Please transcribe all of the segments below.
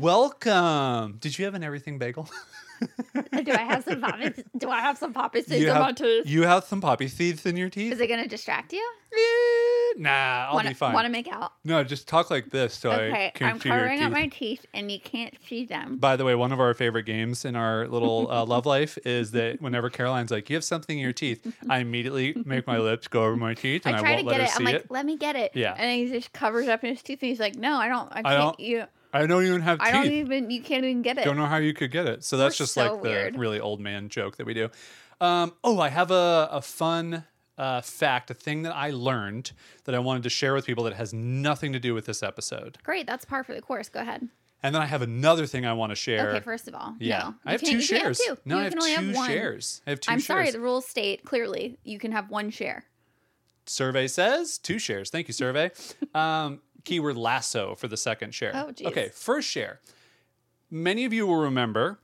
Welcome. Did you have an everything bagel? Do I have some poppy? Do I have some poppy seeds you, in have, my tooth? you have some poppy seeds in your teeth? Is it going to distract you? Eh, nah, I'll wanna, be fine. Want to make out? No, just talk like this so I Okay, can I'm see your covering teeth. up my teeth, and you can't see them. By the way, one of our favorite games in our little uh, love life is that whenever Caroline's like, "You have something in your teeth," I immediately make my lips go over my teeth and I I, try won't to let get her it. see I'm like, it. let me get it. Yeah. And then he just covers up his teeth, and he's like, no, I don't. I, I can't. don't You. I don't even have Teeth. I don't even. You can't even get it. Don't know how you could get it. So that's We're just so like weird. the really old man joke that we do. Um, oh, I have a, a fun uh, fact, a thing that I learned that I wanted to share with people that has nothing to do with this episode. Great. That's par for the course. Go ahead. And then I have another thing I want to share. Okay. First of all, yeah, no, I have two can't have shares. two. No, you I have can only two have one. shares. I have 2 I'm shares. sorry. The rules state clearly you can have one share. Survey says two shares. Thank you, survey. um, keyword lasso for the second share. Oh, geez. Okay, first share. Many of you will remember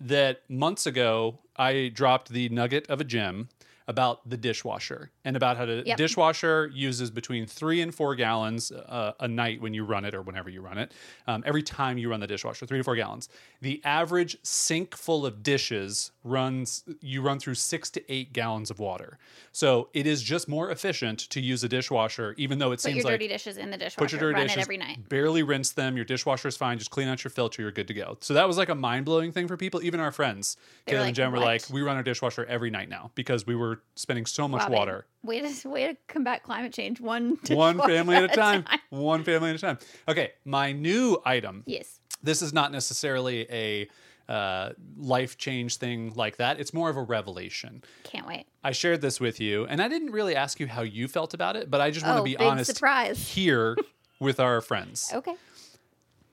that months ago I dropped the nugget of a gem about the dishwasher and about how the Yep. dishwasher uses between three and four gallons uh, a night when you run it or whenever you run it. Um, every time you run the dishwasher, three to four gallons. The average sink full of dishes runs you run through six to eight gallons of water. So it is just more efficient to use a dishwasher, even though it Put seems your like dirty dishes in the dishwasher. put your dirty run dishes, it every night. barely rinse them. Your dishwasher is fine. Just clean out your filter. You're good to go. So that was like a mind blowing thing for people. Even our friends, Kayla like, and Jen, were "What?" like, we run our dishwasher every night now because we were spending so much water. Way to way to combat climate change. One One family at a time. One family at a time. Okay, my new item. Yes. This is not necessarily a uh, life change thing like that. It's more of a revelation. Can't wait. I shared this with you, and I didn't really ask you how you felt about it, but I just want Oh, to be honest surprise. here with our friends. Okay.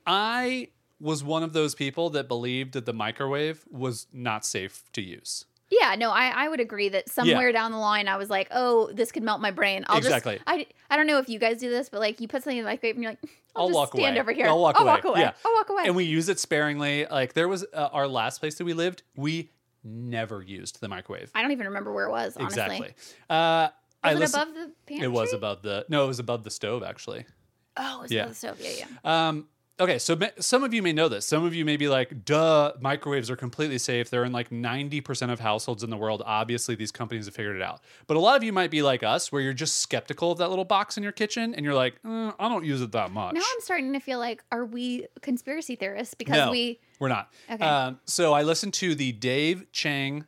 I was one of those people that believed that the microwave was not safe to use. Yeah, no, I, I would agree that somewhere down the line I was like, oh, this could melt my brain. I'll Exactly. just I, I don't know if you guys do this, but like you put something in the microwave and you're like, I'll, I'll just walk stand away. over here. I'll walk away. Yeah. I'll walk away. And we use it sparingly. Like there was uh, our last place that we lived, we never used the microwave. I don't even remember where it was, honestly. Exactly. Uh, I Was it listened- above the pantry? It was above the no, it was above the stove actually. Oh, it was Yeah. above the stove. Yeah, yeah. Um, okay, so ma- some of you may know this. Some of you may be like, "Duh, microwaves are completely safe. They're in like ninety percent of households in the world. Obviously, these companies have figured it out." But a lot of you might be like us, where you're just skeptical of that little box in your kitchen, and you're like, "Uh, "I don't use it that much." Now I'm starting to feel like, are we conspiracy theorists? Because no, we, we're not. Okay. Um, so I listened to the Dave Chang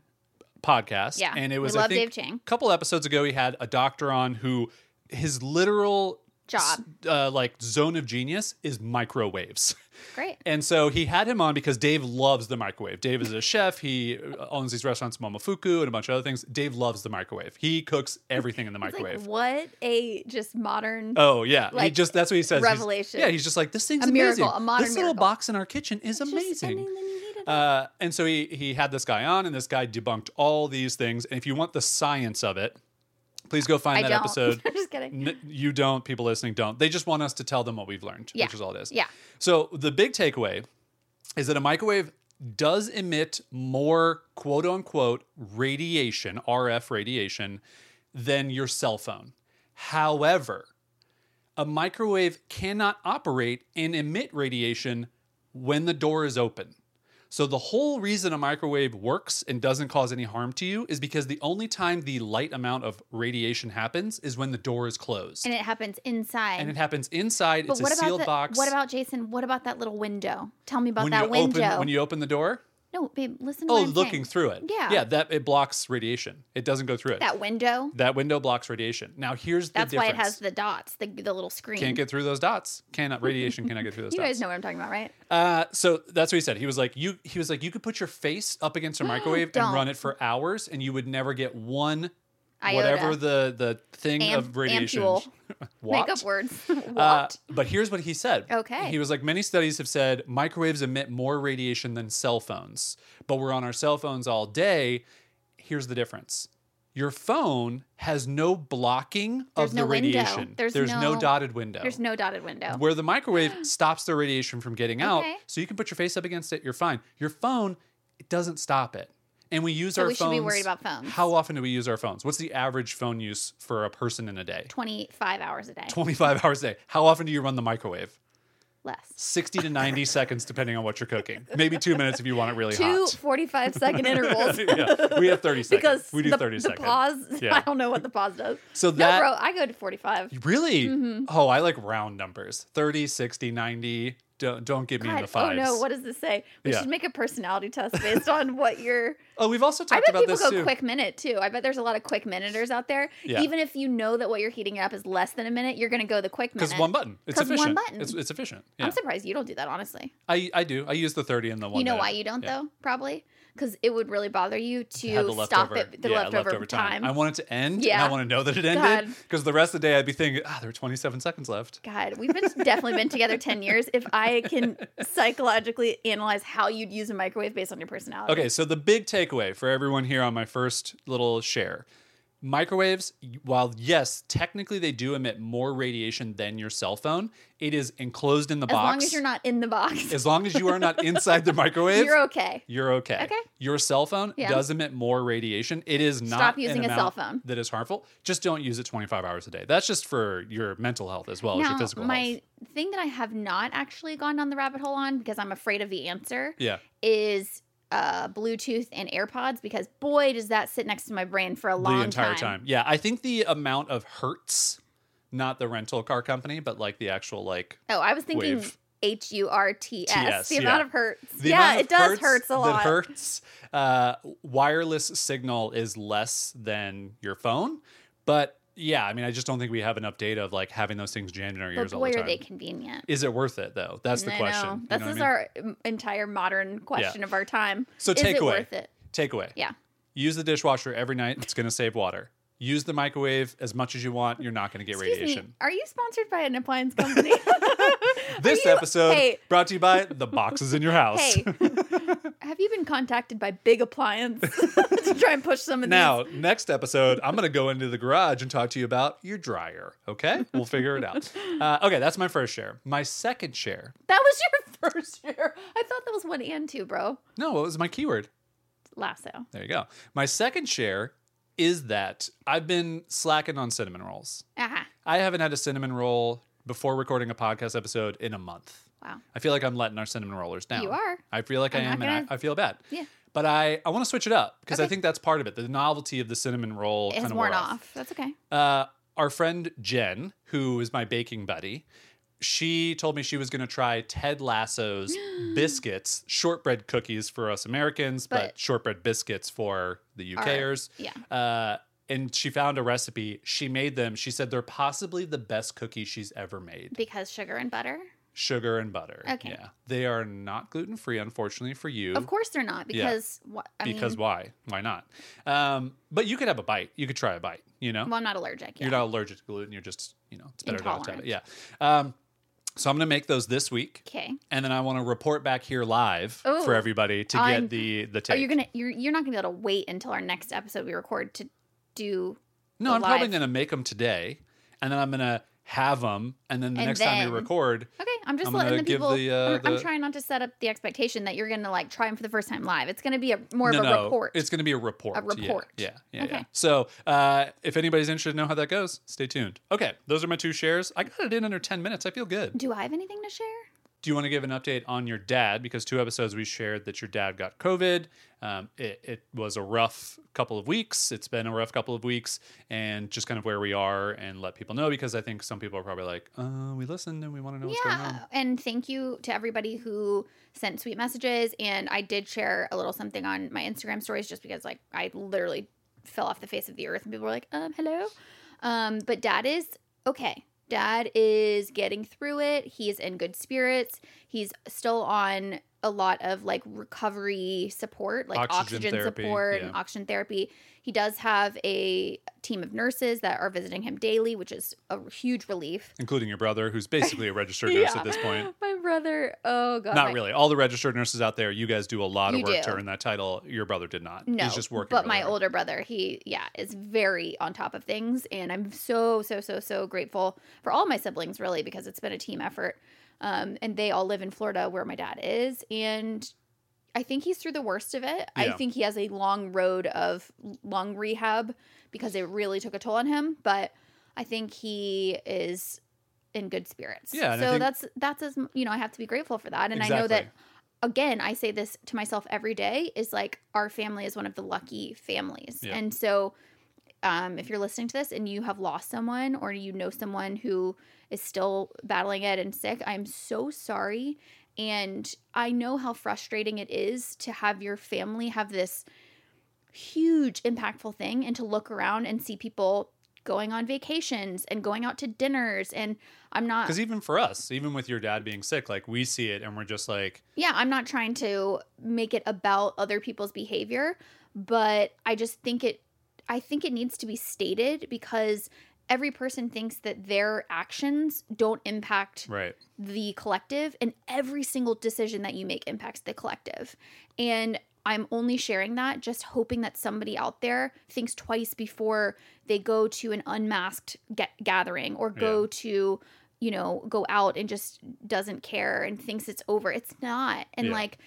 podcast. Yeah, and it was love I think, Dave Chang. A couple episodes ago, he had a doctor on who his literal Job. uh, like zone of genius is microwaves. great. And so he had him on because Dave loves the microwave. Dave is a chef. He owns these restaurants, Momofuku, and a bunch of other things. Dave loves the microwave. He cooks everything in the microwave. like, what a just modern. Oh yeah, he like, just that's what he says. He's- revelation. yeah, he's just like this thing's A miracle, amazing. a modern this little box in our kitchen is just amazing. spending the needed- Uh, and so he he had this guy on, and this guy debunked all these things. And if you want the science of it, please go find I that don't. episode. I'm just kidding. N- you don't. People listening don't. They just want us to tell them what we've learned, Yeah. which is all it is. Yeah. So the big takeaway is that a microwave does emit more quote unquote radiation, RF radiation, than your cell phone. However, a microwave cannot operate and emit radiation when the door is open. So the whole reason a microwave works and doesn't cause any harm to you is because the only time the light amount of radiation happens is when the door is closed. and it happens inside. And it happens inside. but it's what a about sealed the, box. What about Jason? What about that little window? Tell me about when that you window. open when you open the door? No, babe, listen. To Oh, looking saying. through it. Yeah. Yeah, that it blocks radiation. It doesn't go through it. that window. That window blocks radiation. Now here's the That's why difference. it has the dots, the, the little screen. Can't get through those dots. Cannot radiation cannot get through those you dots. guys know what I'm talking about, right? Uh, so that's what he said. He was like, you. He was like, you could put your face up against a microwave and Don't. run it for hours, and you would never get one Iota. whatever the the thing Am- of radiation. ampule. Make up words. Uh, but here's what he said. Okay. He was like, many studies have said microwaves emit more radiation than cell phones, but we're on our cell phones all day. Here's the difference. Your phone has no blocking There's of no the window. radiation. There's no, no- dotted window. There's no dotted window. where the microwave stops the radiation from getting out, Okay. so you can put your face up against it. You're fine. Your phone, it doesn't stop it. And we use So our we should be worried about phones. How often do we use our phones? What's the average phone use for a person in a day? 25 hours a day. 25 hours a day. How often do you run the microwave? Less. 60 to 90 seconds, depending on what you're cooking. Maybe two minutes if you want it really Two hot. 45 second intervals. yeah, we have 30 seconds. because we do the, 30 the seconds. pause, Yeah. I don't know what the pause does. So no, that bro, I go to 45. really? Mm-hmm. Oh, I like round numbers 30, 60, 90. Don't, don't give me in the fives. oh no, what does this say? We Yeah. should make a personality test based on what you're. Oh, we've also talked about this. I bet people go too. quick minute too. I bet there's a lot of quick minuters out there. Yeah. Even if you know that what you're heating up is less than a minute, you're going to go the quick minute. Because one button. It's 'Cause one button. It's, it's efficient. Yeah. I'm surprised you don't do that, honestly. I, I do. I use the 30 and the one. you know minute. why you don't, though? Probably because it would really bother you to the stop it, the yeah, leftover, time. I want it to end. And Yeah. I want to know that it ended. God. Because the rest of the day I'd be thinking, ah, there are 27 seconds left. God, we've been definitely been together 10 years. If I can psychologically analyze how you'd use a microwave based on your personality. Okay, so the big takeaway for everyone here on my first little share microwaves, while yes, technically they do emit more radiation than your cell phone, it is enclosed in the As box. As long as you're not in the box, As long as you are not inside the microwave, you're okay. you're okay. Okay. Your cell phone Yeah. does emit more radiation. It is not Stop using a cell phone. that is harmful. Just don't use it 25 hours a day. That's just for your mental health as well as your physical my health. thing that I have not actually gone down the rabbit hole on because I'm afraid of the answer Yeah. is uh, Bluetooth and AirPods because boy, does that sit next to my brain for a long the entire time. Yeah, I think the amount of hertz, not the rental car company, but like the actual like Oh, I was thinking H U R T S. The amount of hertz. the yeah, it does hurts a lot. That hurts. Uh, wireless signal is less than your phone, but yeah, I mean, I just don't think we have enough data of like having those things jammed in our But ears all boy, the are time. they convenient. Is it worth it though? That's the I question. know. You This know what is I mean? our um, entire modern question of our time. So is it takeaway. worth it? takeaway. Yeah. Use the dishwasher every night. It's going to save water. Use the microwave as much as you want. You're not going to get Excuse radiation. me. Are you sponsored by an appliance company? This you- episode hey. brought to you by the boxes in your house. hey, have you been contacted by Big Appliance to try and push some of these? Now, next episode, I'm going to go into the garage and talk to you about your dryer. Okay? We'll figure it out. Uh, okay, that's my first share. My second share. That was your first year. I thought that was one and two, bro. No, what was my keyword? Lasso. There you go. My second share is that I've been slacking on cinnamon rolls. Aha. I haven't had a cinnamon roll before recording a podcast episode in a month. Wow. I feel like I'm letting our cinnamon rollers down. You are. I feel like i I'm not am, and gonna- I, I feel bad. Yeah. But I, I want to switch it up because I think that's part of it. The novelty of the cinnamon roll of worn wore off. That's okay. Uh, our friend Jen, who is my baking buddy, she told me she was going to try Ted Lasso's biscuits, shortbread cookies for us Americans, but, But- shortbread biscuits for the Our- UKers. yeah. Uh, and she found a recipe. She made them. She said they're possibly the best cookies she's ever made. Because sugar and butter? Sugar and butter. Okay. Yeah. They are not gluten free, unfortunately, for you. Of course they're not. Yeah. Because what? I because mean, why? Why not? Um, but you could have a bite. You could try a bite, you know? well, I'm not allergic. Yeah. You're not allergic to gluten. You're just, you know, it's better not to have it. Intolerant. Yeah. Um, so I'm going to make those this week. okay. And then I want to report back here live Ooh. for everybody to get the the Oh, take. you're gonna you're you're not gonna be able to wait until our next episode we record to do. no, I'm probably going to make them today, and then I'm going to have them, and then the And next time we record, Okay, I'm just I'm letting the people. the, uh, I'm, I'm trying not to set up the expectation that you're gonna like try them for the first time live. It's gonna be a more no, of a no, report. it's going to be a report. A report. Yeah, yeah, yeah. Okay. So uh, if anybody's interested to know how that goes, stay tuned. Okay, those are my two shares. I got it in under 10 minutes. I feel good. do I have anything to share? Do you want to give an update on your dad? Because two episodes we shared that your dad got COVID. Um, it, it was a rough couple of weeks. It's been a rough couple of weeks, and just kind of where we are and let people know because I think some people are probably like, uh, we listened and we want to know what's going on. Yeah, and thank you to everybody who sent sweet messages. And I did share a little something on my Instagram stories just because, like, I literally fell off the face of the earth, and people were like, "Um, hello." Um, but Dad is okay. Dad is getting through it. He's in good spirits. He's still on a lot of like recovery support, like Oxygen oxygen, therapy, support yeah. and oxygen therapy. He does have a team of nurses that are visiting him daily, which is a huge relief. including your brother, who's basically a registered nurse at this point. My brother, oh god, Not my- really. All the registered nurses out there, you guys do a lot of You work do. to earn that title. Your brother did not. No, He's just working. But my hard. older brother, he yeah, is very on top of things, and I'm so so so so grateful for all my siblings, really, because it's been a team effort. Um, and they all live in Florida, where my dad is, and I think he's through the worst of it. I think he has a long road of lung rehab because it really took a toll on him, but I think he is in good spirits. Yeah, so think- that's that's as you know, I have to be grateful for that, and I know that again, I say this to myself every day is like our family is one of the lucky families. Yeah. And so um, if you're listening to this and you have lost someone or you know someone who is still battling it and sick, I'm so sorry. And I know how frustrating it is to have your family have this huge, impactful thing and to look around and see people going on vacations and going out to dinners. And I'm not Because even for us, even with your dad being sick, like we see it and we're just like, yeah, I'm not trying to make it about other people's behavior, but I just think it I think it needs to be stated because every person thinks that their actions don't impact right. the collective and every single decision that you make impacts the collective. And I'm only sharing that just hoping that somebody out there thinks twice before they go to an unmasked get- gathering or go Yeah. to, you know, go out and just doesn't care and thinks it's over. It's not. And Yeah. like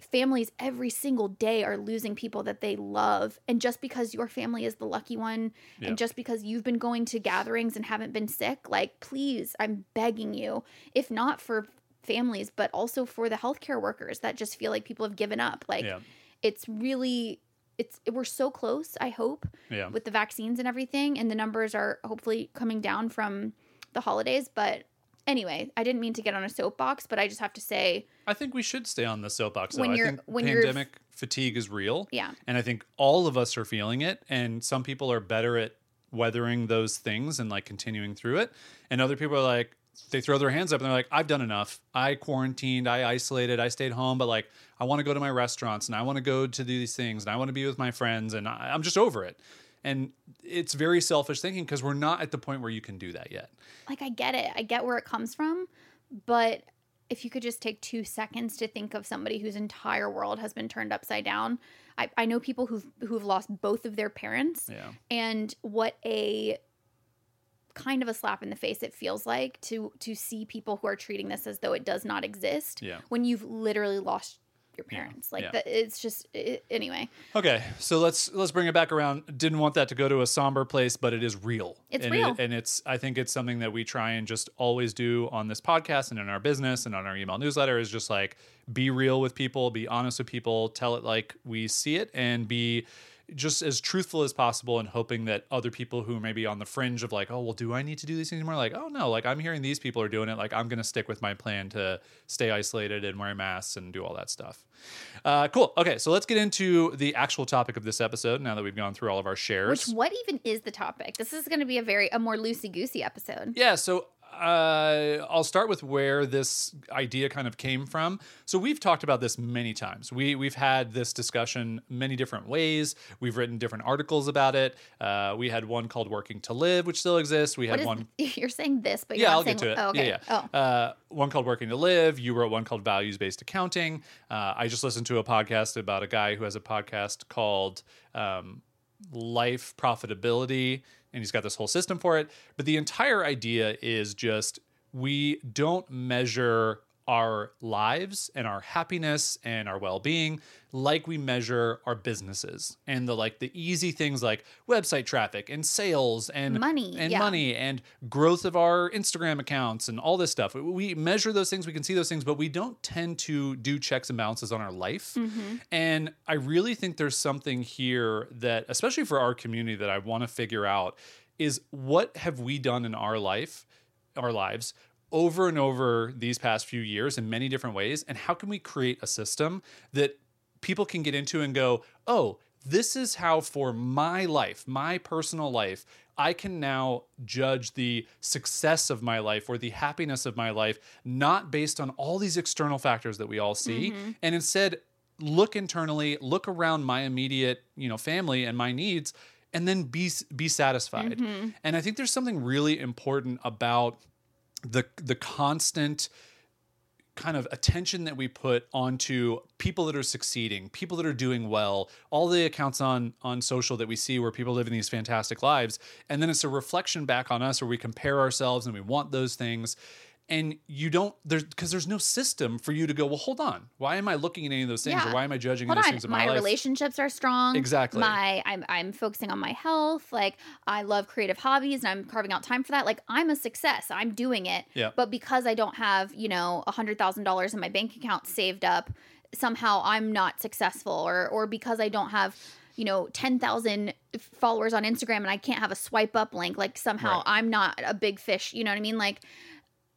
families every single day are losing people that they love and just because your family is the lucky one Yeah. and just because you've been going to gatherings and haven't been sick like please i'm begging you if not for families but also for the healthcare workers that just feel like people have given up like yeah. it's really it's we're so close i hope Yeah. with the vaccines and everything and the numbers are hopefully coming down from the holidays but anyway i didn't mean to get on a soapbox but i just have to say I think we should stay on the soapbox. When I you're- think when you're- pandemic fatigue is real. yeah And I think all of us are feeling it. And some people are better at weathering those things and like continuing through it. And other people are like, they throw their hands up and they're like, I've done enough. I quarantined, I isolated, I stayed home, but like, I want to go to my restaurants and I want to go to do these things and I want to be with my friends and I, I'm just over it. And it's very selfish thinking because we're not at the point where you can do that yet. like I get it. I get where it comes from, but if you could just take two seconds to think of somebody whose entire world has been turned upside down. I, I know people who've who've lost both of their parents Yeah. and what a kind of a slap in the face it feels like to to see people who are treating this as though it does not exist Yeah. when you've literally lost your parents like yeah. that it's just it, anyway Okay, so let's let's bring it back around. Didn't want that to go to a somber place, but it is real. It's and real. It, and it's I think it's something that we try and just always do on this podcast and in our business and on our email newsletter is just like be real with people, be honest with people, tell it like we see it, and be just as truthful as possible and hoping that other people who may be on the fringe of like, oh well, do I need to do these things more? Like, oh no, like I'm hearing these people are doing it. Like I'm gonna stick with my plan to stay isolated and wear masks and do all that stuff. Uh, cool. Okay, so let's get into the actual topic of this episode. Now that we've gone through all of our shares. which what even is the topic this is going to be a very a more loosey goosey episode Yeah, so uh, I'll start with where this idea kind of came from. So we've talked about this many times. We we've had this discussion many different ways. We've written different articles about it. Uh, we had one called "Working to Live," which still exists. We had is one. you're saying this but you're Yeah, I'll saying get to it. oh, okay Yeah, oh. Uh, one called Working to Live. You wrote one called Values Based Accounting. Uh, I just listened to a podcast about a guy who has a podcast called um, Life Profitability, and he's got this whole system for it. But the entire idea is just we don't measure our lives and our happiness and our well-being like we measure our businesses and the like the easy things like website traffic and sales and Money, and yeah. money and growth of our Instagram accounts and all this stuff. We measure those things, we can see those things, but we don't tend to do checks and balances on our life. Mm-hmm. And I really think there's something here that, especially for our community, that I want to figure out is what have we done in our life, our lives, over and over these past few years in many different ways, and how can we create a system that people can get into and go, oh, this is how for my life, my personal life, I can now judge the success of my life or the happiness of my life not based on all these external factors that we all see, mm-hmm. and instead look internally, look around my immediate, you know, family and my needs and then be be satisfied. Mm-hmm. And I think there's something really important about the the constant kind of attention that we put onto people that are succeeding, people that are doing well, all the accounts on on social that we see where people live in these fantastic lives, and then it's a reflection back on us where we compare ourselves and we want those things. And you don't there's because there's no system for you to go, well, hold on. Why am I looking at any of those things? Yeah. Or why am I judging Hold those on, things in my, life? my, relationships are strong. Exactly. My I'm I'm focusing on my health. Like I love creative hobbies and I'm carving out time for that. Like I'm a success. I'm doing it. Yeah. But because I don't have, you know, a hundred thousand dollars in my bank account saved up, somehow I'm not successful. Or or because I don't have you know 10,000 followers on Instagram and I can't have a swipe up link like somehow Right. I'm not a big fish you know what I mean like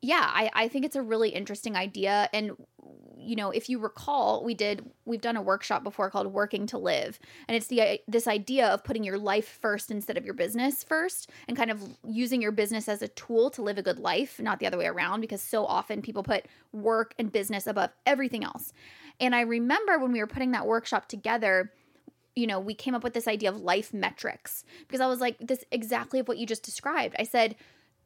yeah I, I think it's a really interesting idea. And you know if you recall we did we've done a workshop before called working to live. And it's the this idea of putting your life first instead of your business first and kind of using your business as a tool to live a good life not the other way around because so often people put work and business above everything else. And i remember when we were putting that workshop together you know, we came up with this idea of life metrics because I was like, this exactly of what you just described. I said,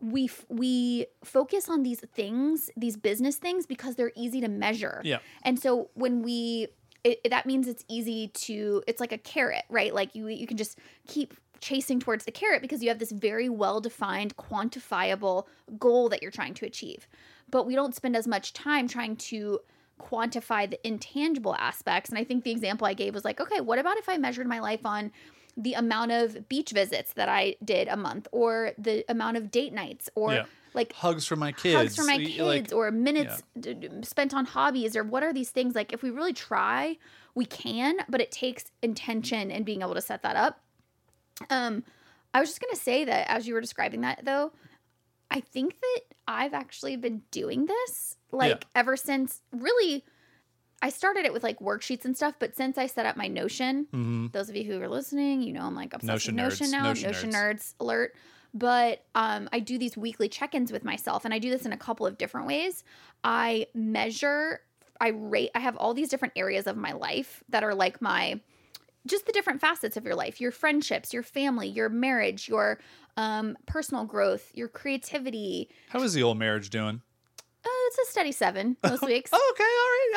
we f- we focus on these things, these business things, because they're easy to measure. Yeah. And so when we, it, it- that means it's easy to. It's like a carrot, right? Like you you can just keep chasing towards the carrot because you have this very well defined, quantifiable goal that you're trying to achieve. But we don't spend as much time trying to quantify the intangible aspects. And I think the example I gave was like, okay, what about if I measured my life on the amount of beach visits that I did a month or the amount of date nights or Yeah. like Hugs for my kids. hugs for my kids like- or minutes d- d- spent on hobbies or what are these things like if we really try we can but it takes intention and being able to set that up um i was just going to say that as you were describing that though i think that i've actually been doing this like ever since really i started it with like worksheets and stuff but since i set up my Notion Mhm. those of you who are listening, you know I'm like obsessed Notion with Notion nerds, now, Notion Notion, nerds. nerds alert. But um, I do these weekly check-ins with myself, and I do this in a couple of different ways. I measure, I rate, I have all these different areas of my life that are like my, just the different facets of your life, your friendships, your family, your marriage, your um, personal growth, your creativity. How is the old marriage doing? Uh, it's a steady seven most weeks. Oh, okay, all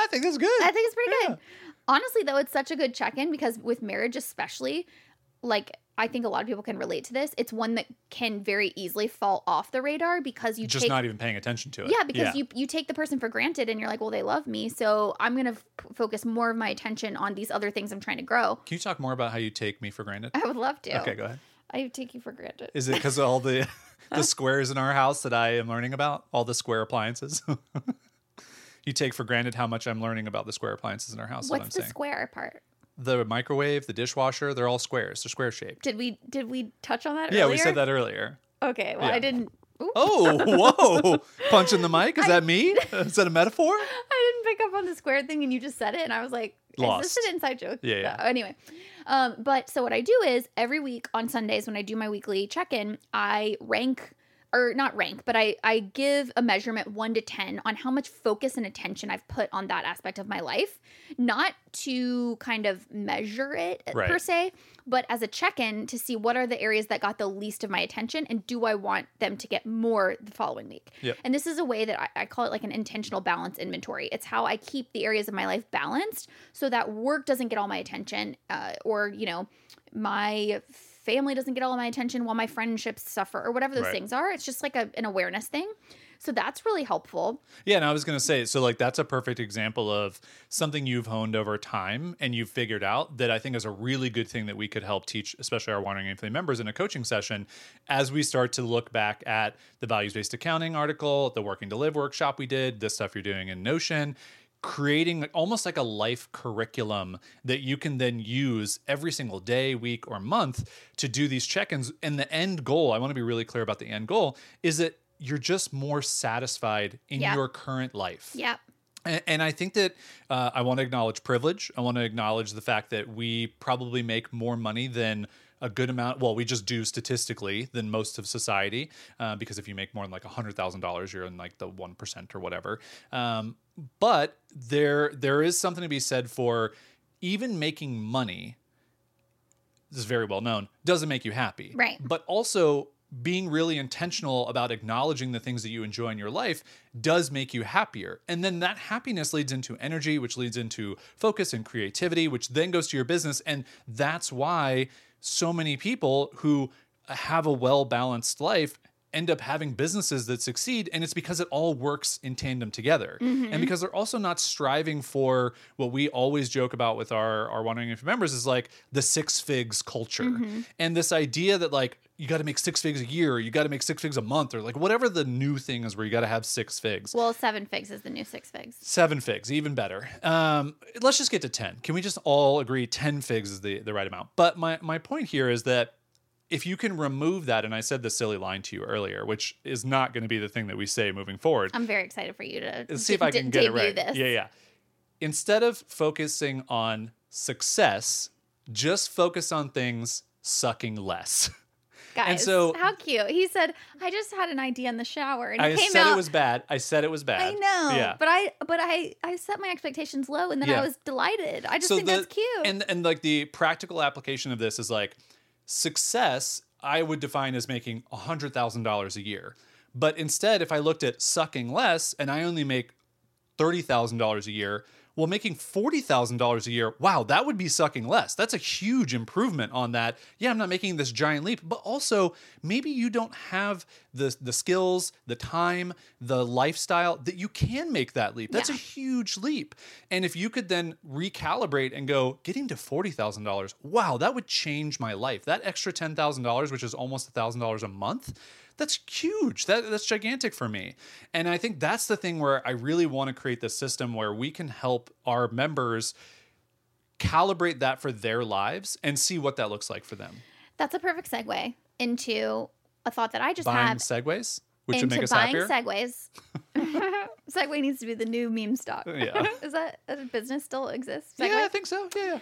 right. I think that's good. I think it's pretty Yeah. good. Honestly, though, it's such a good check in because with marriage, especially, like I think a lot of people can relate to this. It's one that can very easily fall off the radar because you Just take not even paying attention to it. yeah because you you take the person for granted and you're like, well, they love me, so I'm gonna f- focus more of my attention on these other things I'm trying to grow. Can you talk more about how you take me for granted? I would love to. Okay, go ahead. I take you for granted. Is it because all the the squares in our house that I am learning about? All the square appliances? you take for granted how much I'm learning about the square appliances in our house. is what I'm What's the saying. square part? the microwave, the dishwasher, they're all squares. They're square shaped. Did we did we touch on that? Yeah, we said that earlier. Okay, well Yeah. I didn't. Ooh. Oh, whoa. Punching the mic? Is that me? Is that a metaphor? I didn't pick up on the square thing, and you just said it, and I was like, "Is Lost. this an inside joke?" Yeah, yeah. Uh, anyway, um, but so what I do is every week on Sundays when I do my weekly check-in, I rank or not rank, but I I give a measurement one to ten on how much focus and attention I've put on that aspect of my life, not to kind of measure it uh, per se, but as a check-in to see what are the areas that got the least of my attention and do I want them to get more the following week. Yep. And this is a way that I, I call it like an intentional balance inventory. It's how I keep the areas of my life balanced so that work doesn't get all my attention, uh, or you know, my family doesn't get all of my attention while my friendships suffer, or whatever those Right. things are. It's just like a, an awareness thing. So that's really helpful. Yeah, and I was going to say, so like that's a perfect example of something you've honed over time and you've figured out that I think is a really good thing that we could help teach, especially our Wandering Aimfully members in a coaching session as we start to look back at the values based accounting article, the Working to Live workshop we did, this stuff you're doing in Notion. Creating almost like a life curriculum that you can then use every single day, week, or month to do these check ins. And the end goal, I want to be really clear about the end goal, is that you're just more satisfied in Yeah. your current life. Yeah. And, and I think that uh, I want to acknowledge privilege. I want to acknowledge the fact that we probably make more money than a good amount. Well, we just do statistically than most of society, uh, because if you make more than like a hundred thousand dollars, you're in like the one percent or whatever. Um, but there there is something to be said for even making money. This is very well known. Doesn't make you happy, Right. But also being really intentional about acknowledging the things that you enjoy in your life does make you happier. And then that happiness leads into energy, which leads into focus and creativity, which then goes to your business. And that's why so many people who have a well balanced life end up having businesses that succeed and it's because it all works in tandem together and because they're also not striving for what we always joke about with our our Wandering Aimfully members is like the six figs culture and this idea that like you got to make six figs a year or you got to make six figs a month or like whatever the new thing is where you got to have six figs Well, seven figs is the new six figs. Seven figs, even better. Um, let's just get to 10. Can we just all agree 10 figs is the, the right amount? But my, my point here is that if you can remove that, and I said the silly line to you earlier, which is not going to be the thing that we say moving forward. I'm very excited for you to Let's see if I can get it right. This. Yeah, yeah. Instead of focusing on success, just focus on things sucking less. Guys, so- how cute. He said, I just had an idea in the shower and I came said out. it was bad. I said it was bad. I know. Yeah. But I but I I set my expectations low and then Yeah. I was delighted. I just think that's cute. And and like the practical application of this is like success. I would define as making hundred thousand dollars a year. But instead, if I looked at sucking less and I only make thirty thousand dollars a year, well, making forty thousand dollars a year, wow, that would be sucking less. That's a huge improvement on that. Yeah, I'm not making this giant leap, but also maybe you don't have the the skills, the time, the lifestyle that you can make that leap. That's Yeah. a huge leap. And if you could then recalibrate and go, getting to forty thousand dollars, wow, that would change my life. That extra ten thousand dollars, which is almost a thousand dollars a month, that's huge. That that's gigantic for me. And I think that's the thing where I really want to create this system where we can help our members calibrate that for their lives and see what that looks like for them. that's a perfect segue into a thought that I just Buying had segways, which would make us buying happier. segways. Segway needs to be the new meme stock. Yeah. Is that a business still exists? yeah, I think so. Yeah, yeah.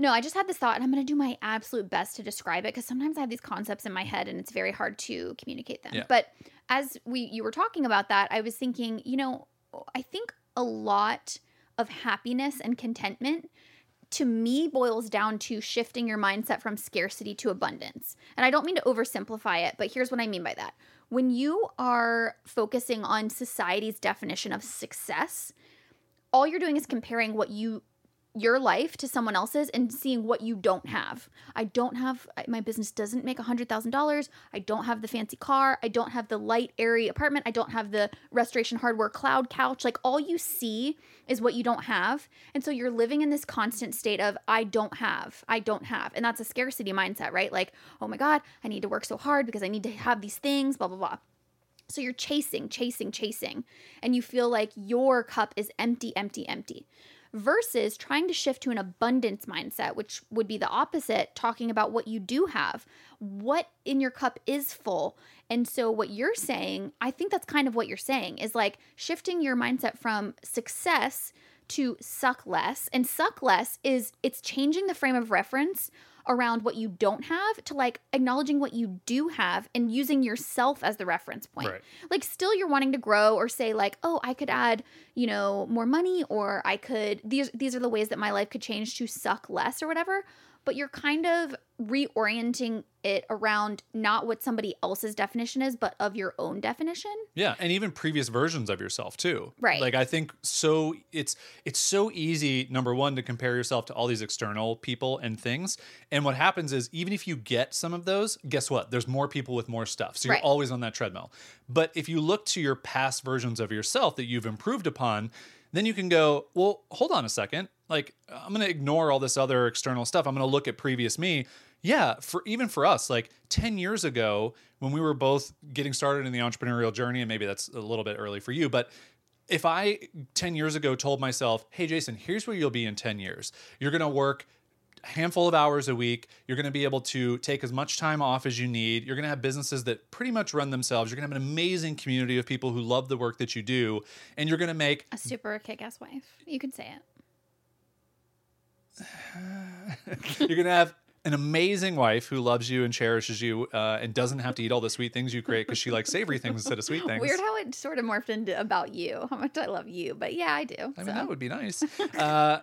No, I just had this thought and I'm going to do my absolute best to describe it because sometimes I have these concepts in my head and it's very hard to communicate them. Yeah. But as we you were talking about that, I was thinking, you know, I think a lot of happiness and contentment to me boils down to shifting your mindset from scarcity to abundance. And I don't mean to oversimplify it, but here's what I mean by that. When you are focusing on society's definition of success, all you're doing is comparing what you your life to someone else's and seeing what you don't have. I don't have my business doesn't make $100,000. I don't have the fancy car. I don't have the light airy apartment. I don't have the Restoration Hardware cloud couch. Like all you see is what you don't have. And so you're living in this constant state of I don't have. I don't have. And that's a scarcity mindset, right? Like, "Oh my god, I need to work so hard because I need to have these things, blah blah blah." So you're chasing, chasing, chasing, and you feel like your cup is empty, empty, empty. Versus trying to shift to an abundance mindset, which would be the opposite, talking about what you do have, what in your cup is full. And so, what you're saying, I think that's kind of what you're saying is like shifting your mindset from success to suck less. And suck less is it's changing the frame of reference around what you don't have to like acknowledging what you do have and using yourself as the reference point. Right. Like still you're wanting to grow or say like, "Oh, I could add, you know, more money or I could these these are the ways that my life could change to suck less or whatever." But you're kind of reorienting it around not what somebody else's definition is, but of your own definition. Yeah, and even previous versions of yourself too. Right. Like I think so it's it's so easy number 1 to compare yourself to all these external people and things. And what happens is even if you get some of those, guess what? There's more people with more stuff. So you're Right. always on that treadmill. But if you look to your past versions of yourself that you've improved upon, then you can go, well, hold on a second. Like I'm going to ignore all this other external stuff. I'm going to look at previous me. Yeah, for even for us, like 10 years ago when we were both getting started in the entrepreneurial journey and maybe that's a little bit early for you, but if I 10 years ago told myself, "Hey Jason, here's where you'll be in 10 years. You're going to work a handful of hours a week. You're going to be able to take as much time off as you need. You're going to have businesses that pretty much run themselves. You're going to have an amazing community of people who love the work that you do, and you're going to make A super kick-ass wife. You can say it. you're going to have an amazing wife who loves you and cherishes you uh, and doesn't have to eat all the sweet things you create because she likes savory things instead of sweet things. Weird how it sort of morphed into about you, how much I love you. But yeah, I do. I mean, that would be nice. Uh,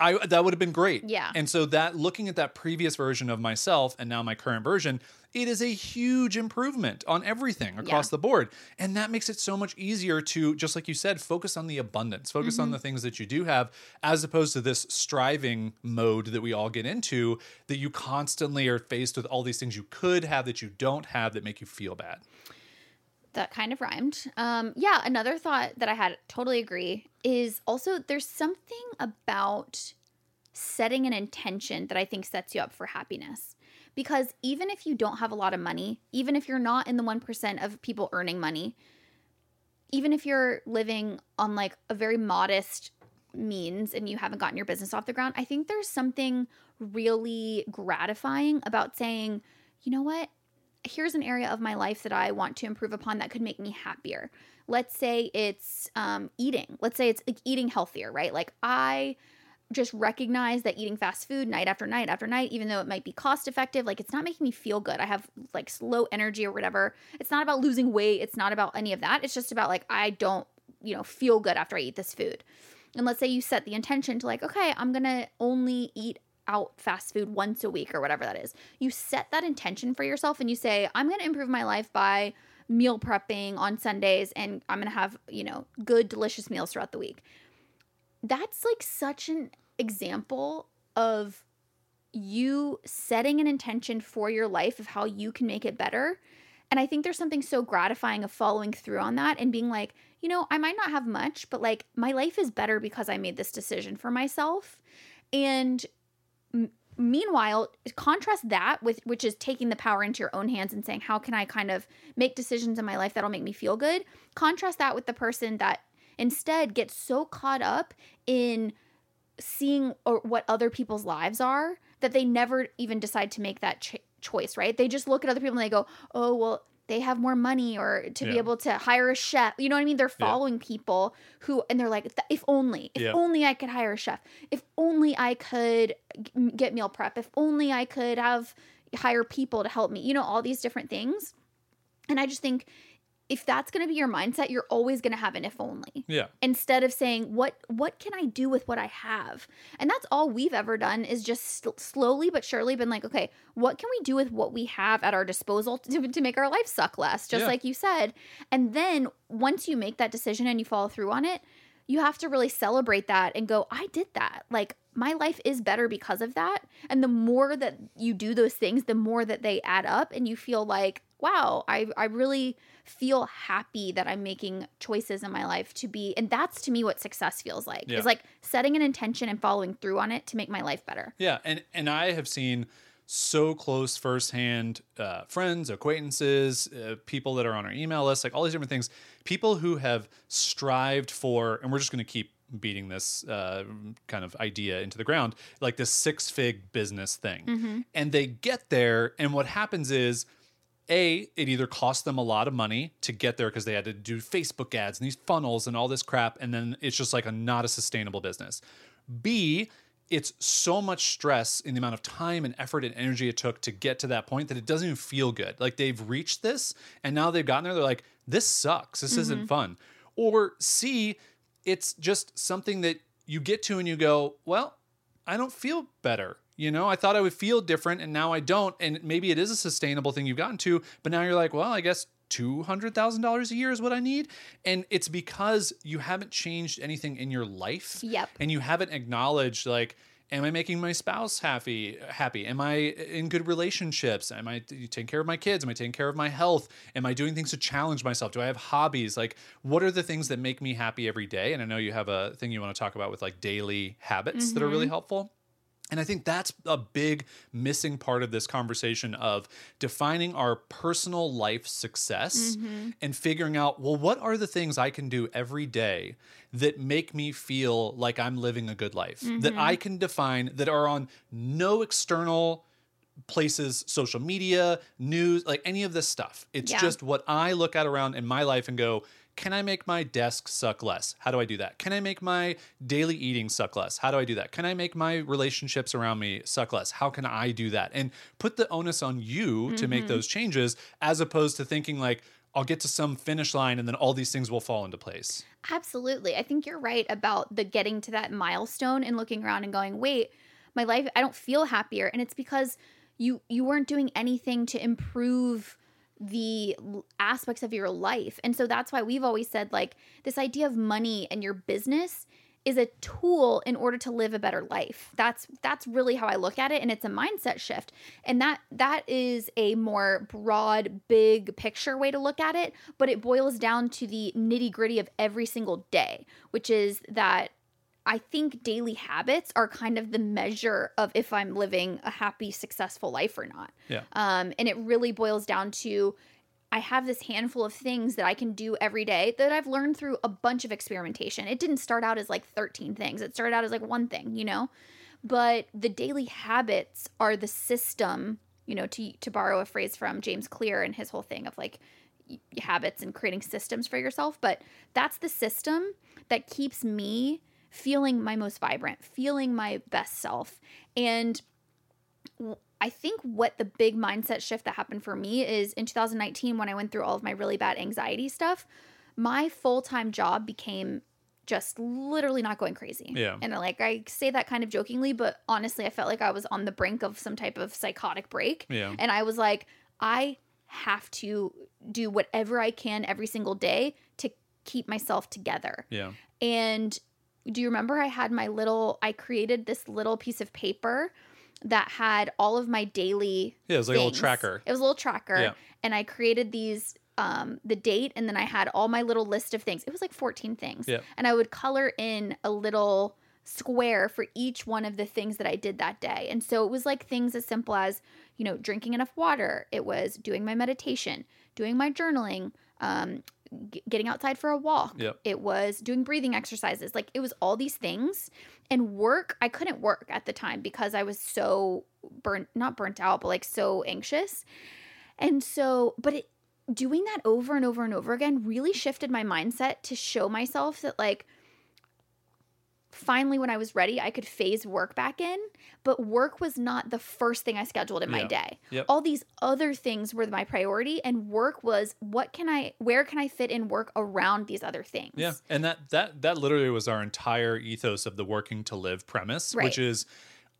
I that would have been great. Yeah. And so that looking at that previous version of myself and now my current version, it is a huge improvement on everything across Yeah. the board. And that makes it so much easier to just like you said, focus on the abundance, focus Mm-hmm. on the things that you do have as opposed to this striving mode that we all get into that you constantly are faced with all these things you could have that you don't have that make you feel bad. that kind of rhymed. Um, yeah, another thought that I had, totally agree, is also there's something about setting an intention that I think sets you up for happiness. Because even if you don't have a lot of money, even if you're not in the 1% of people earning money, even if you're living on like a very modest means and you haven't gotten your business off the ground, I think there's something really gratifying about saying, you know what? Here's an area of my life that I want to improve upon that could make me happier. Let's say it's um, eating. Let's say it's like eating healthier, right? Like I just recognize that eating fast food night after night after night, even though it might be cost effective, like it's not making me feel good. I have like slow energy or whatever. It's not about losing weight. It's not about any of that. It's just about like I don't, you know, feel good after I eat this food. And let's say you set the intention to like, okay, I'm gonna only eat out fast food once a week or whatever that is. You set that intention for yourself and you say, I'm gonna improve my life by meal prepping on Sundays and I'm gonna have, you know, good, delicious meals throughout the week that's like such an example of you setting an intention for your life of how you can make it better. And I think there's something so gratifying of following through on that and being like, you know, I might not have much, but like my life is better because I made this decision for myself. And m- meanwhile, contrast that with which is taking the power into your own hands and saying, how can I kind of make decisions in my life that'll make me feel good? Contrast that with the person that instead get so caught up in seeing or what other people's lives are that they never even decide to make that ch- choice right? They just look at other people and they go oh well they have more money or to be able to hire a chef. You know what i mean? They're Yeah. following people who and they're like if only if Yeah. only i could hire a chef. If only i could g- get meal prep. If only i could have hire people to help me. You know all these different things. And i just think if that's going to be your mindset you're always going to have an if only. Yeah. instead of saying what what can i do with what i have? And that's all we've ever done is just sl- slowly but surely been like okay what can we do with what we have at our disposal to, to make our life suck less? Just Yeah. like you said. And then once you make that decision and you follow through on it you have to really celebrate that and go i did that. Like my life is better because of that. And the more that you do those things the more that they add up and you feel like wow i, I really feel happy that i'm making choices in my life to be and that's to me what success feels like Yeah. is like setting an intention and following through on it to make my life better Yeah, and and I have seen so close firsthand uh, friends, acquaintances, uh, people that are on our email list, like all these different things. People who have strived for, and we're just going to keep beating this uh, kind of idea into the ground, like this six fig business thing, and they get there, and what happens is. A, it either cost them a lot of money to get there because they had to do Facebook ads and these funnels and all this crap, and then it's just like a not a sustainable business. B, it's so much stress in the amount of time and effort and energy it took to get to that point that it doesn't even feel good. Like they've reached this and now they've gotten there, they're like, this sucks. This isn't mm-hmm. fun. Or C, it's just something that you get to and you go, well, I don't feel better. You know, I thought I would feel different and now I don't. And maybe it is a sustainable thing you've gotten to, but now you're like, well, I guess $200,000 a year is what I need. And it's because you haven't changed anything in your life. Yep. And you haven't acknowledged, like, am I making my spouse happy? Happy? Am I in good relationships? Am I taking care of my kids? Am I taking care of my health? Am I doing things to challenge myself? Do I have hobbies? Like, what are the things that make me happy every day? And I know you have a thing you want to talk about with like daily habits that are really mm-hmm. helpful. And I think that's a big missing part of this conversation of defining our personal life success mm-hmm. and figuring out, well, what are the things I can do every day that make me feel like I'm living a good life, that mm-hmm. I can define that are on no external places, social media, news, like any of this stuff. It's Yeah. just what I look at around in my life and go, can I make my desk suck less? How do I do that? Can I make my daily eating suck less? How do I do that? Can I make my relationships around me suck less? How can I do that? And put the onus on you to make mm-hmm. those changes as opposed to thinking like, I'll get to some finish line and then all these things will fall into place. Absolutely. I think you're right about the getting to that milestone and looking around and going, "Wait, my life I don't feel happier." And it's because you you weren't doing anything to improve the aspects of your life. And so that's why we've always said like this idea of money and your business is a tool in order to live a better life. That's that's really how I look at it and it's a mindset shift. And that that is a more broad big picture way to look at it, but it boils down to the nitty-gritty of every single day, which is that I think daily habits are kind of the measure of if I'm living a happy, successful life or not. Yeah. Um, and it really boils down to I have this handful of things that I can do every day that I've learned through a bunch of experimentation. It didn't start out as like 13 things, it started out as like one thing, you know? But the daily habits are the system, you know, to, to borrow a phrase from James Clear and his whole thing of like habits and creating systems for yourself. But that's the system that keeps me feeling my most vibrant, feeling my best self. And I think what the big mindset shift that happened for me is in 2019 when I went through all of my really bad anxiety stuff, my full-time job became just literally not going crazy. Yeah. And like I say that kind of jokingly, but honestly I felt like I was on the brink of some type of psychotic break. Yeah. And I was like I have to do whatever I can every single day to keep myself together. Yeah. And do you remember I had my little I created this little piece of paper that had all of my daily Yeah. it was like a little tracker. It was a little tracker Yeah. and I created these um the date and then I had all my little list of things. It was like 14 things. And I would color in a little square for each one of the things that I did that day. And so it was like things as simple as, you know, drinking enough water. It was doing my meditation, doing my journaling, um g- getting outside for a walk. Yep. It was doing breathing exercises. Like it was all these things. And work, I couldn't work at the time because I was so burnt not burnt out, but like so anxious. And so, but it doing that over and over and over again really shifted my mindset to show myself that like finally when I was ready, I could phase work back in, but work was not the first thing I scheduled in my Yeah. day. Yep. All these other things were my priority and work was what can I where can I fit in work around these other things? Yeah, and that that that literally was our entire ethos of the working to live premise, Right. which is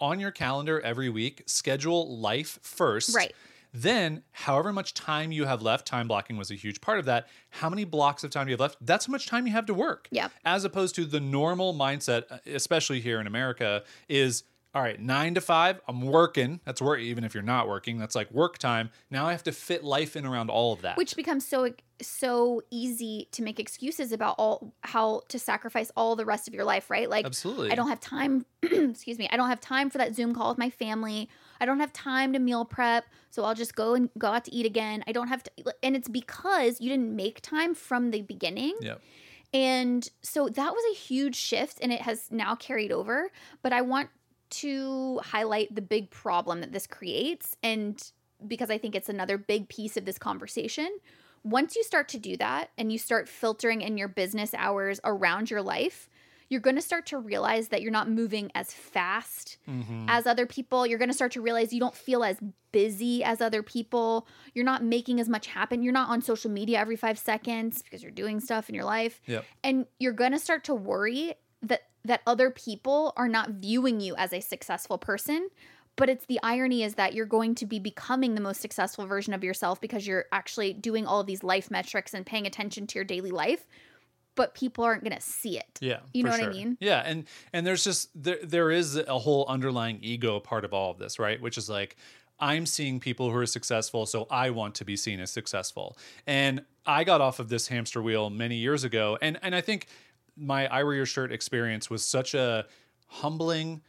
on your calendar every week, schedule life first. Right. Then, however much time you have left, time blocking was a huge part of that. How many blocks of time you have left? That's how much time you have to work. Yep. As opposed to the normal mindset, uh, especially here in America, is all right, nine to five, I'm working. That's work, even if you're not working. That's like work time. Now I have to fit life in around all of that. which becomes so so easy to make excuses about all how to sacrifice all the rest of your life, right? Like Absolutely. I don't have time, excuse me, I don't have time for that Zoom call with my family. I don't have time to meal prep, so I'll just go and go out to eat again. I don't have to and it's because you didn't make time from the beginning. Yep. And so that was a huge shift and it has now carried over. But I want to highlight the big problem that this creates. And because I think it's another big piece of this conversation. Once you start to do that and you start filtering in your business hours around your life, you're going to start to realize that you're not moving as fast Mhm. as other people. You're going to start to realize you don't feel as busy as other people. You're not making as much happen. You're not on social media every five seconds because you're doing stuff in your life. Yep. And you're going to start to worry that that other people are not viewing you as a successful person. But it's the irony is that you're going to be becoming the most successful version of yourself because you're actually doing all of these life metrics and paying attention to your daily life, but people aren't going to see it. Yeah, You know what I mean? Yeah, and and there's just there there is a whole underlying ego part of all of this, right? Which is like I'm seeing people who are successful, so I want to be seen as successful. And I got off of this hamster wheel many years ago, and and I think my I wear your shirt experience was such a humbling,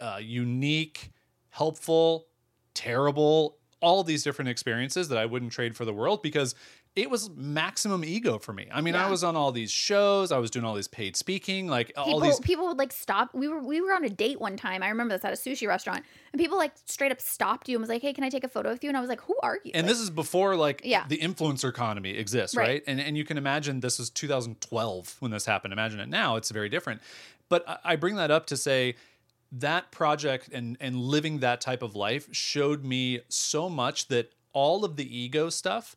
uh, unique, helpful, terrible, all these different experiences that I wouldn't trade for the world because it was maximum ego for me. I mean, I was on all these shows, I was doing all these paid speaking, like all people these people would like stop. We were we were on a date one time. I remember this at a sushi restaurant, and people like straight up stopped you and was like, "Hey, can I take a photo with you?" And I was like, "Who are you?" and Like, this is before like Yeah. the influencer economy exists, Right. right? And and you can imagine this was 2012 when this happened. Imagine it now; it's very different. But I- I bring that up to say that project and and living that type of life showed me so much that all of the ego stuff,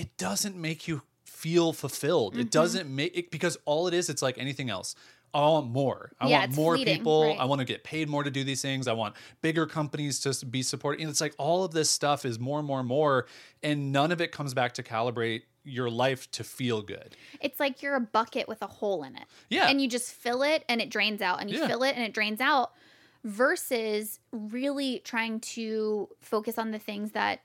it doesn't make you feel fulfilled. Mm-hmm. It doesn't make it because all it is, it's like anything else. I want more. I Yeah, want more fleeting, people. right. I want to get paid more to do these things. I want bigger companies to be supported. And it's like all of this stuff is more and more and more, and none of it comes back to calibrate your life to feel good. it's like you're a bucket with a hole in it. Yeah. and you just fill it and it drains out, and you Yeah. fill it and it drains out. Versus really trying to focus on the things that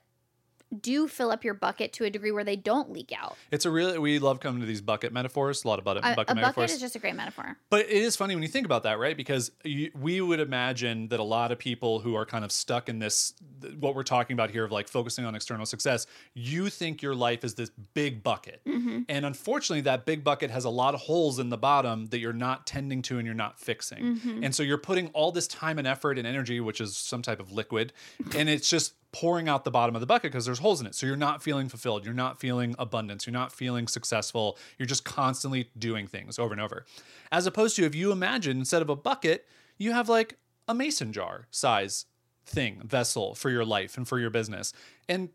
do fill up your bucket to a degree where they don't leak out. It's a really we love coming to these bucket metaphors. A lot of bucket, A, bucket a metaphors. bucket is just a great metaphor. But it is funny when you think about that, right? Because you, we would imagine that a lot of people who are kind of stuck in this, th- what we're talking about here of like focusing on external success, you think your life is this big bucket. Mm-hmm. And unfortunately, that big bucket has a lot of holes in the bottom that you're not tending to and you're not fixing. Mm-hmm. And so you're putting all this time and effort and energy, which is some type of liquid, and it's just pouring out the bottom of the bucket because there's holes in it. So you're not feeling fulfilled. You're not feeling abundance. You're not feeling successful. You're just constantly doing things over and over. As opposed to if you imagine instead of a bucket, you have like a mason jar size thing, vessel for your life and for your business. And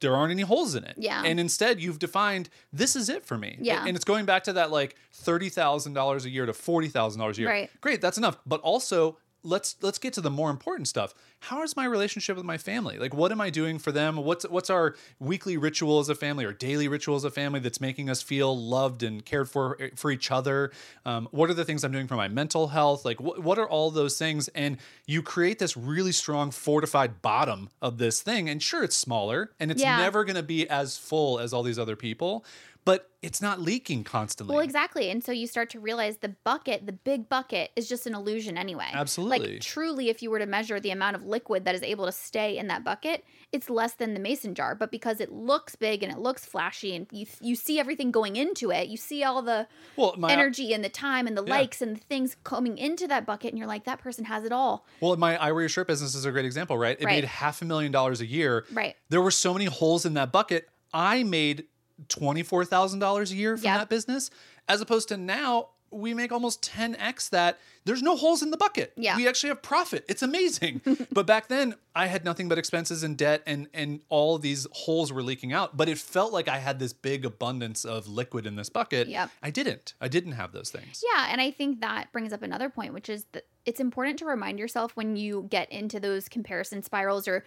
there aren't any holes in it. Yeah. And instead you've defined this is it for me. Yeah. And it's going back to that like $30,000 a year to $40,000 a year. Right. Great, that's enough. But also let's let's get to the more important stuff. How is my relationship with my family? Like what am I doing for them? What's what's our weekly ritual as a family or daily ritual as a family that's making us feel loved and cared for for each other? Um, what are the things I'm doing for my mental health? Like what what are all those things? And you create this really strong fortified bottom of this thing. And sure, it's smaller and it's Yeah. never going to be as full as all these other people, but it's not leaking constantly. Well, exactly. And so you start to realize the bucket, the big bucket, is just an illusion anyway. Absolutely. Like, truly, if you were to measure the amount of liquid that is able to stay in that bucket, it's less than the mason jar. But because it looks big and it looks flashy and you, you see everything going into it, you see all the Well, my energy and the time and the Yeah. likes and the things coming into that bucket. And you're like, that person has it all. Well, my I Wear Your Shirt business is a great example, right? It Right. made half a million dollars a year. Right. There were so many holes in that bucket. I made twenty-four thousand dollars a year from Yep. that business, as opposed to now we make almost 10x that. There's no holes in the bucket. Yeah. We actually have profit. It's amazing. but back then I had nothing but expenses and debt and and all these holes were leaking out. But it felt like I had this big abundance of liquid in this bucket. Yep. I didn't. I didn't have those things. Yeah, and I think that brings up another point, which is that it's important to remind yourself when you get into those comparison spirals or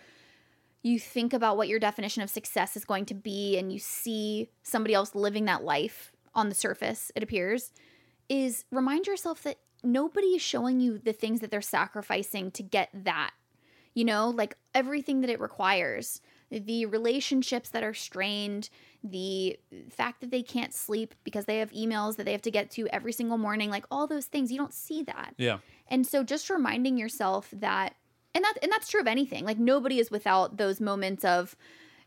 you think about what your definition of success is going to be and you see somebody else living that life on the surface, it appears, is remind yourself that nobody is showing you the things that they're sacrificing to get that. You know, like everything that it requires, the relationships that are strained, the fact that they can't sleep because they have emails that they have to get to every single morning, like all those things, you don't see that. Yeah. And so just reminding yourself that and that and that's true of anything. Like nobody is without those moments of,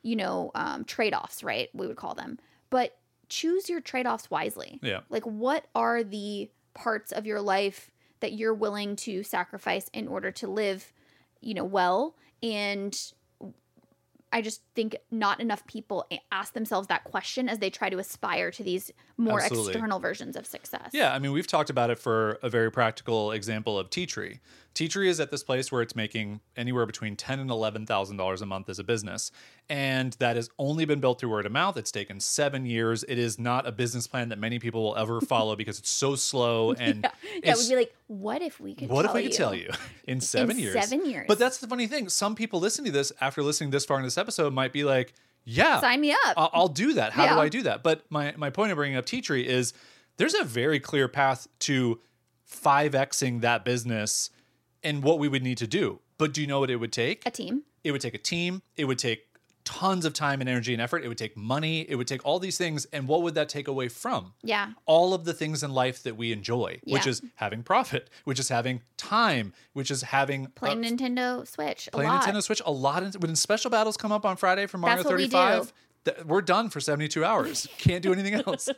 you know, um, trade-offs, right? We would call them. But choose your trade-offs wisely. Yeah. Like what are the parts of your life that you're willing to sacrifice in order to live, you know, well and I just think not enough people ask themselves that question as they try to aspire to these more Absolutely. external versions of success. Yeah, I mean, we've talked about it for a very practical example of Teachery. Tea Tree is at this place where it's making anywhere between ten and eleven thousand dollars a month as a business, and that has only been built through word of mouth. It's taken seven years. It is not a business plan that many people will ever follow because it's so slow and Yeah, yeah it would be like, what if we could what if we could tell you in seven years? seven years. But that's the funny thing. Some people listen to this after listening this far in this episode might be like, "Yeah, Sign me up. I'll, I'll do that. How do I do that?" But my my point of bringing up Teachery is there's a very clear path to five xing that business and what we would need to do. But do you know what it would take? a team. It would take a team. It would take tons of time and energy and effort. It would take money. It would take all these things. And what would that take away from? Yeah. all of the things in life that we enjoy, which is having profit, which is having time, which is having Playing uh, Nintendo Switch playing. Nintendo Switch. A lot when special battles come up on Friday for Mario That's what we 35. do. Th- We're done for 72 hours. Can't do anything else.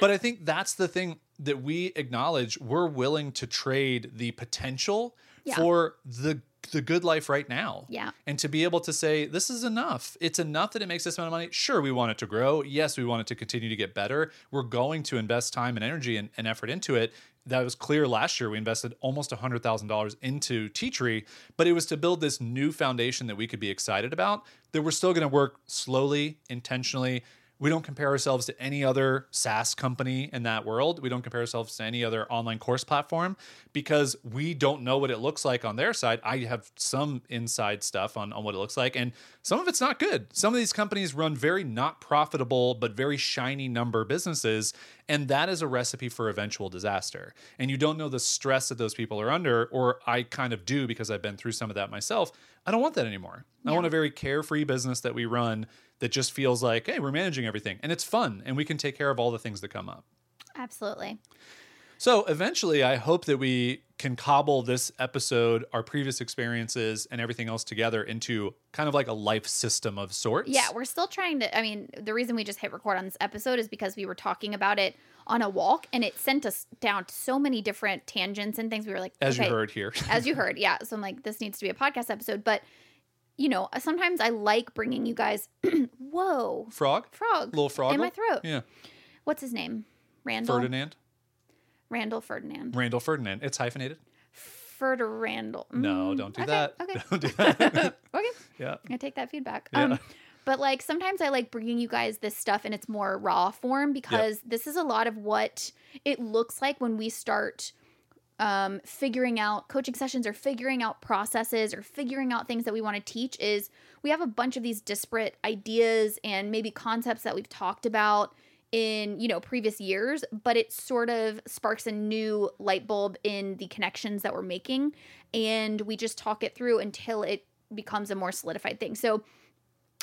but I think that's the thing that we acknowledge. We're willing to trade the potential Yeah. for the the good life right now. Yeah. And to be able to say, this is enough. It's enough that it makes this amount of money. Sure, we want it to grow. Yes, we want it to continue to get better. We're going to invest time and energy and, and effort into it. That was clear last year. We invested almost $100,000 into Teachery, but it was to build this new foundation that we could be excited about, that we're still going to work slowly, intentionally. We don't compare ourselves to any other SaaS company in that world. We don't compare ourselves to any other online course platform because we don't know what it looks like on their side. I have some inside stuff on, on what it looks like, and some of it's not good. Some of these companies run very not profitable, but very shiny number businesses. And that is a recipe for eventual disaster. And you don't know the stress that those people are under, or I kind of do because I've been through some of that myself. I don't want that anymore. I want a very carefree business that we run that just feels like, hey, we're managing everything and it's fun and we can take care of all the things that come up. Absolutely. So eventually, I hope that we can cobble this episode, our previous experiences, and everything else together into kind of like a life system of sorts. Yeah, we're still trying to. I mean, the reason we just hit record on this episode is because we were talking about it on a walk and it sent us down so many different tangents and things. We were like, As okay, you heard here. as you heard, yeah. So I'm like, this needs to be a podcast episode. But, you know, sometimes I like bringing you guys, whoa, frog? frog. Little frog? In my throat. Yeah. What's his name? Randall. Ferdinand? Randall Ferdinand. Randall Ferdinand. It's hyphenated. Ferder Randall. No, Mm, don't do okay, that. Okay. Don't do that. okay. yeah. I take that feedback. Yeah. Um, but like sometimes I like bringing you guys this stuff in its more raw form because this is a lot of what it looks like when we start um, figuring out coaching sessions or figuring out processes or figuring out things that we want to teach is we have a bunch of these disparate ideas and maybe concepts that we've talked about in you know previous years but it sort of sparks a new light bulb in the connections that we're making and we just talk it through until it becomes a more solidified thing. So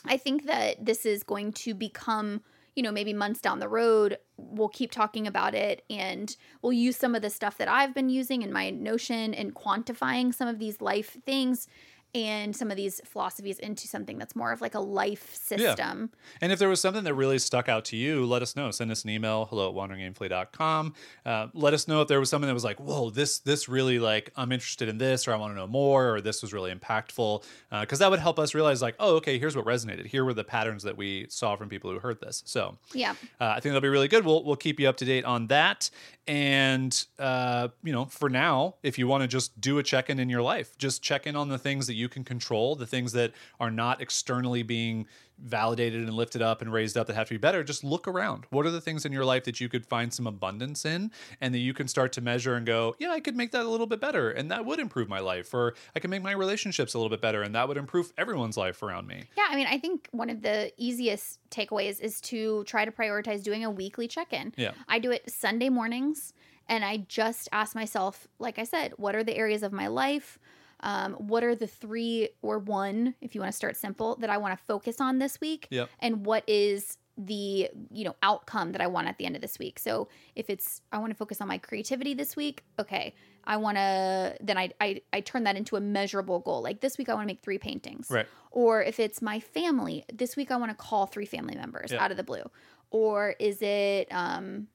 I think that this is going to become, you know, maybe months down the road, we'll keep talking about it and we'll use some of the stuff that I've been using in my Notion and quantifying some of these life things and some of these philosophies into something that's more of like a life system. Yeah. And if there was something that really stuck out to you, let us know. Send us an email, hello at wanderingaimfully.com. Uh, let us know if there was something that was like, whoa, this this really like, I'm interested in this, or I want to know more, or this was really impactful. Because that would help us realize, like, oh, okay, here's what resonated. Here were the patterns that we saw from people who heard this. So Yeah. uh, I think that'll be really good. We'll we'll keep you up to date on that. And uh, you know, for now, if you want to just do a check in in your life, just check in on the things that you can control, the things that are not externally being validated and lifted up and raised up that have to be better. Just look around. What are the things in your life that you could find some abundance in, and that you can start to measure and go, yeah, I could make that a little bit better, and that would improve my life, or I can make my relationships a little bit better, and that would improve everyone's life around me. Yeah, I mean, I think one of the easiest takeaways is to try to prioritize doing a weekly check in. Yeah. I do it Sunday mornings, and I just ask myself, like I said, what are the areas of my life? Um, what are the three or one, if you want to start simple, that I want to focus on this week? Yep. And what is the you know outcome that I want at the end of this week? So if it's I want to focus on my creativity this week, okay, I want to then I, I I turn that into a measurable goal. Like this week I want to make three paintings. Right. Or if it's my family, this week I want to call three family members Yeah. out of the blue. Or is it um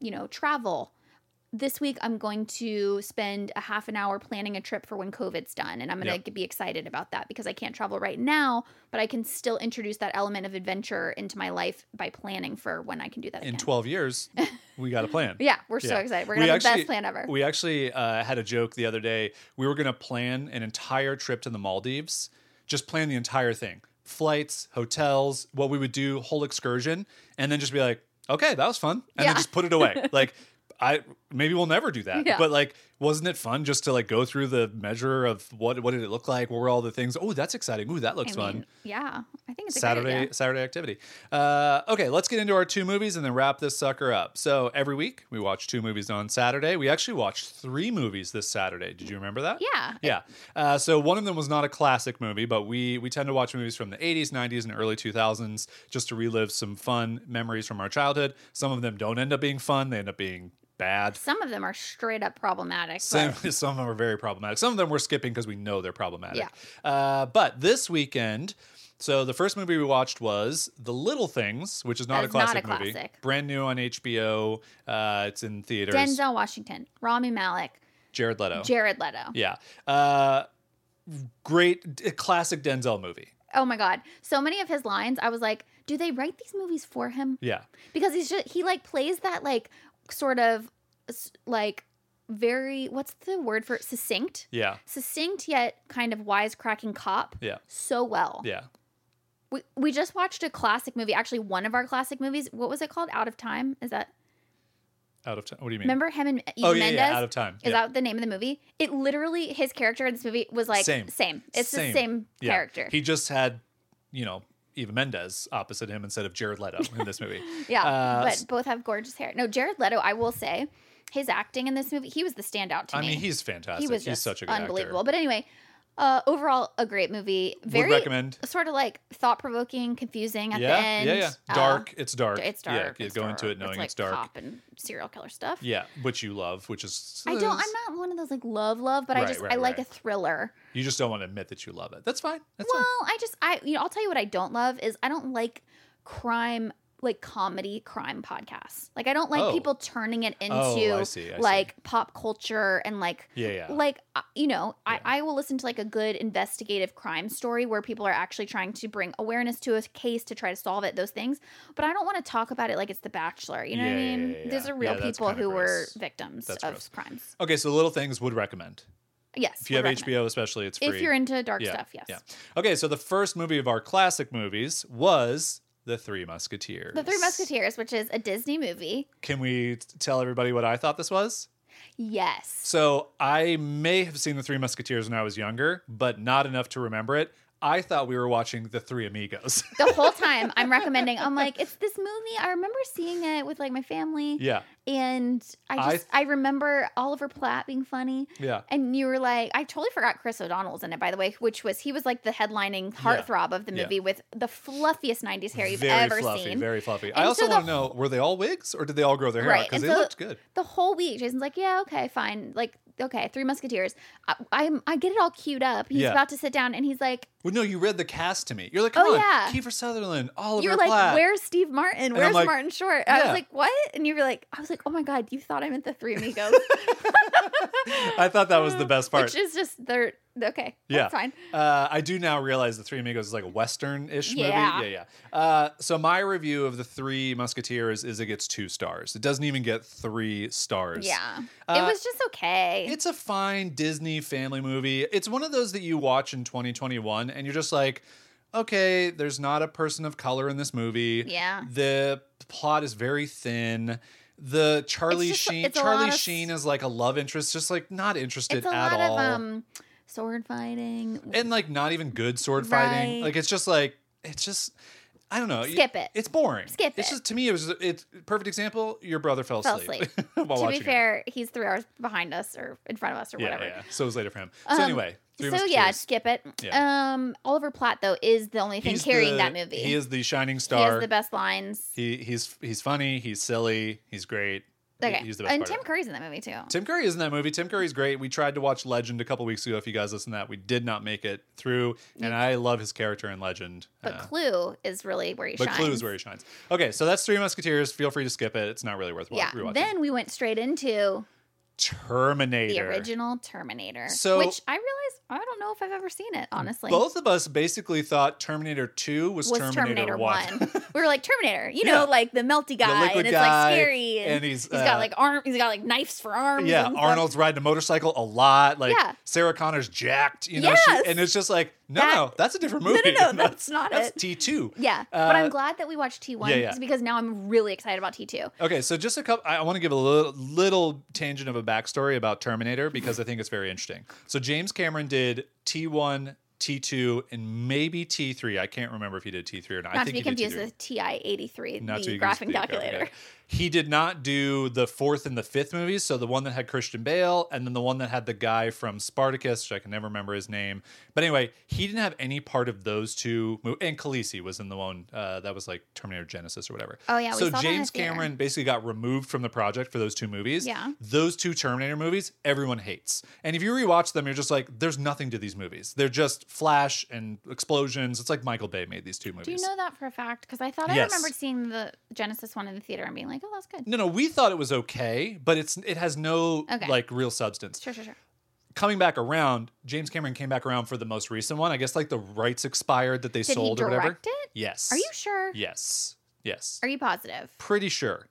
you know, travel? This week I'm going to spend a half an hour planning a trip for when COVID's done and I'm going to be excited about that because I can't travel right now, but I can still introduce that element of adventure into my life by planning for when I can do that In again. 12 years, we got a plan. yeah, we're so excited. We're going to have the best plan ever. We actually uh, had a joke the other day. We were going to plan an entire trip to the Maldives, just plan the entire thing flights, hotels, what we would do, whole excursion, and then just be like, okay, that was fun. And Yeah. then just put it away. like, I maybe we'll never do that. Yeah. But like, wasn't it fun just to like go through the measure of what what did it look like? What were all the things? Oh, that's exciting. Ooh, that looks I fun. mean, yeah, I think it's Saturday. Saturday activity. Uh, okay, let's get into our two movies and then wrap this sucker up. So every week we watch two movies on Saturday. We actually watched three movies this Saturday. Did you remember that? Yeah. Yeah. Uh, so one of them was not a classic movie, but we we tend to watch movies from the 80s, 90s, and early 2000s just to relive some fun memories from our childhood. Some of them don't end up being fun; they end up being bad. Some of them are straight up problematic. Some, but- some of them are very problematic. Some of them we're skipping because we know they're problematic. Yeah. Uh, but this weekend, So the first movie we watched was The Little Things, which is not a not a classic movie. Brand new on HBO. Uh, it's in theaters. Denzel Washington, Rami Malek, Jared Leto. Jared Leto. yeah. Uh, great classic Denzel movie. Oh my god, so many of his lines. I was like, do they write these movies for him? Yeah. Because he's just he like plays that like sort of like very what's the word for it? succinct, Yeah. succinct yet kind of wisecracking cop Yeah. so well. Yeah. We we just watched a classic movie. Actually, one of our classic movies. What was it called? Out of Time. Is that Out of time. What do you mean? remember him and Eva oh yeah, Mendes? yeah, out of time. Is yeah. that the name of the movie? It literally his character in this movie was like Same. same. It's Same. the same Yeah. character. He just had, you know, Eva Mendes opposite him instead of Jared Leto in this movie. yeah, Uh, but both have gorgeous hair. No, Jared Leto. I will say, his acting in this movie, he was the standout to I me. I mean, he's fantastic. he was he's just such a good unbelievable. actor. But anyway, uh, overall, a great movie. Very Would recommend. sort of like thought provoking, confusing at yeah, the end. yeah, yeah. Uh, Dark. it's dark. it's dark. Yeah, it's go into it knowing like it's dark. Cop and serial killer stuff. Yeah, which you love, which is I don't. I'm not one of those like love love, but I just right, I like right. a thriller. You just don't want to admit that you love it. That's fine. That's well, fine. I just I you know I'll tell you what I don't love is I don't like crime like comedy crime podcasts. Like I don't like Oh. people turning it into Oh, I see, I see. like pop culture and like Yeah, yeah. like uh, you know Yeah. I, I will listen to like a good investigative crime story where people are actually trying to bring awareness to a case to try to solve it those things but i don't want to talk about it like it's the bachelor you know what i mean these are real people who were victims That's of gross. crimes okay, so little things would recommend. yes If you have recommend. HBO, especially, it's free. if you're into dark Yeah, stuff yes yeah. Okay, so the first movie of our classic movies was The Three Musketeers. the three musketeers which is a disney movie Can we t- tell everybody what I thought this was? yes So I may have seen The Three Musketeers when I was younger, but not enough to remember it. I thought we were watching The Three Amigos. the whole time i'm recommending i'm like it's this movie i remember seeing it with like my family yeah, and i I just I, remember oliver platt being funny yeah. And you were like, I totally forgot Chris O'Donnell's in it, by the way, which was he was like the headlining heartthrob of the Yeah. movie with the fluffiest '90s hair you've very ever fluffy, seen. very fluffy. I also so want to know: were they all wigs, or did they all grow their hair out? Because they so- looked good. the whole week, Jason's like, yeah, okay, fine, like, okay, Three Musketeers. I, I'm, I get it all queued up. He's Yeah. about to sit down, and he's like, Well, no, you read the cast to me. You're like, come Oh, on, yeah. Kiefer Sutherland, Oliver "You're like, Platt. where's Steve Martin? Where's like, Martin Short?" I yeah. was like, "What?" And you were like, "I was like, oh my god, you thought I meant the Three Amigos." I thought that was the best part. Which is just they're okay. Yeah. Fine. Uh, I do now realize the Three Amigos is like a western-ish Yeah. movie. Yeah, yeah. Uh, so my review of the Three Musketeers is it gets two stars. It doesn't even get three stars. Yeah, it Uh, was just okay. It's a fine Disney family movie. It's one of those that you watch in 2021 and you're just like, okay, there's not a person of color in this movie. Yeah. The plot is very thin. The Charlie just- Sheen Charlie of- Sheen is like a love interest, just like not interested at all. of um sword fighting. and like not even good sword fighting. Like it's just like it's just I don't know. Skip it. It's boring. Skip It's it. just to me it was it's perfect example. Your brother fell, Fell asleep, asleep. while to watching be it. fair, he's three hours behind us or in front of us or Yeah, whatever. yeah. So it was later for him. So Um, anyway, so yeah, skip it. Yeah. Um, Oliver Platt though is the only thing He's carrying the- that movie. He is the shining star. He has the best lines. He he's he's funny. He's silly. He's great. Okay, he's the best and Tim it. Curry's in that movie too. Tim Curry is in that movie. Tim Curry's great. We tried to watch Legend a couple weeks ago. If you guys listen to that, we did not make it through. And I love his character in Legend. But Uh, Clue is really where he but shines. Clue is where he shines. Okay, so that's Three Musketeers. Feel free to skip it. It's not really worth Yeah. rewatching. Then we went straight into Terminator. the original Terminator, So- which I realized I don't know if I've ever seen it. Honestly, Both of us basically thought Terminator 2 was, was Terminator, Terminator 1. One. we were like Terminator, you Yeah. know, like the melty guy, liquid and it's guy, like scary, and, and he's, he's got uh, like arm, he's got like knives for arms. yeah. Arnold's riding a motorcycle a lot. Like Yeah. Sarah Connor's jacked, you know, Yes. she, and it's just like, no, That- no, that's a different movie. No, no, no, that's not that's it. T2. Yeah, but Uh, I'm glad that we watched T1 yeah, yeah. because now I'm really excited about T2. Okay, so just a couple. I want to give a little, little tangent of a backstory about Terminator because I think it's very interesting. So James Cameron did T1, T2, and maybe T3. I can't remember if he did T3 or not. I Not to be confused with TI-83, Not the graphing the calculator. He did not do the fourth and the fifth movies. So the one that had Christian Bale, and then the one that had the guy from Spartacus, which I can never remember his name. But anyway, he didn't have any part of those two. Mo- and Khaleesi was in the one uh, that was like Terminator Genisys or whatever. Oh, yeah, So saw that in James. Cameron basically got removed from the project for those two movies. Yeah. Those two Terminator movies, everyone hates. And if you rewatch them, you're just like, there's nothing to these movies. They're just flash and explosions. It's like Michael Bay made these two movies. Do you know that for a fact? Because I thought I Yes. remembered seeing the Genisys one in the theater and being like, "Oh, that's good." No, no, we thought it was okay, but it's it has no Okay. like real substance. Sure, sure, sure. Coming back around, James Cameron came back around for the most recent one. I guess like the rights expired that they Did he sold or whatever. direct it? Yes. Are you sure? Yes. Yes. Are you positive? Pretty sure.